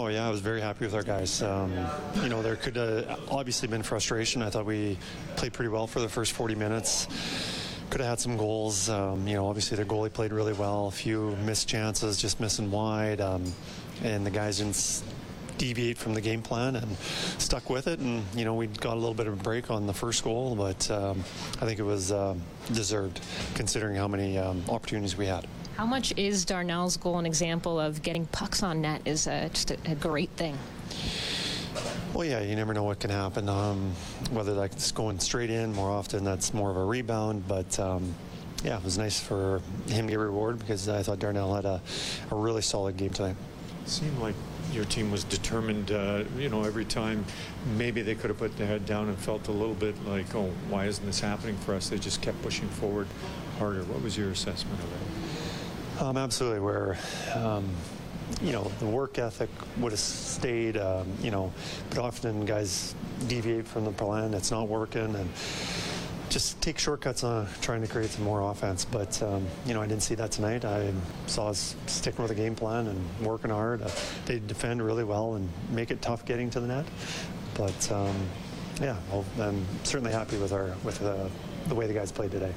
Oh yeah, I was very happy with our guys. Um, you know, there could have obviously been frustration. I thought we played pretty well for the first 40 minutes. Could have had some goals. Um, you know, obviously their goalie played really well. A few missed chances, just missing wide, um, and the guys didn't deviate from the game plan and stuck with it. And you know, we got a little bit of a break on the first goal, but um, I think it was um deserved considering how many um, opportunities we had. How much is Darnell's goal an example of getting pucks on net is uh, just a, a great thing? Well, yeah, you never know what can happen. Um, whether that's going straight in more often, that's more of a rebound. But um, yeah, it was nice for him to get rewarded because I thought Darnell had a, a really solid game tonight. seemed like your team was determined, uh, you know, every time maybe they could have put their head down and felt a little bit like, oh, why isn't this happening for us? They just kept pushing forward harder. What was your assessment of it? Um, absolutely, where um, you know the work ethic would have stayed. Um, you know, but often guys deviate from the plan. It's not working, and just take shortcuts on trying to create some more offense. But um, you know, I didn't see that tonight. I saw us sticking with the game plan and working hard. Uh, they defend really well and make it tough getting to the net. But um, yeah, well, I'm certainly happy with our with uh, the way the guys played today.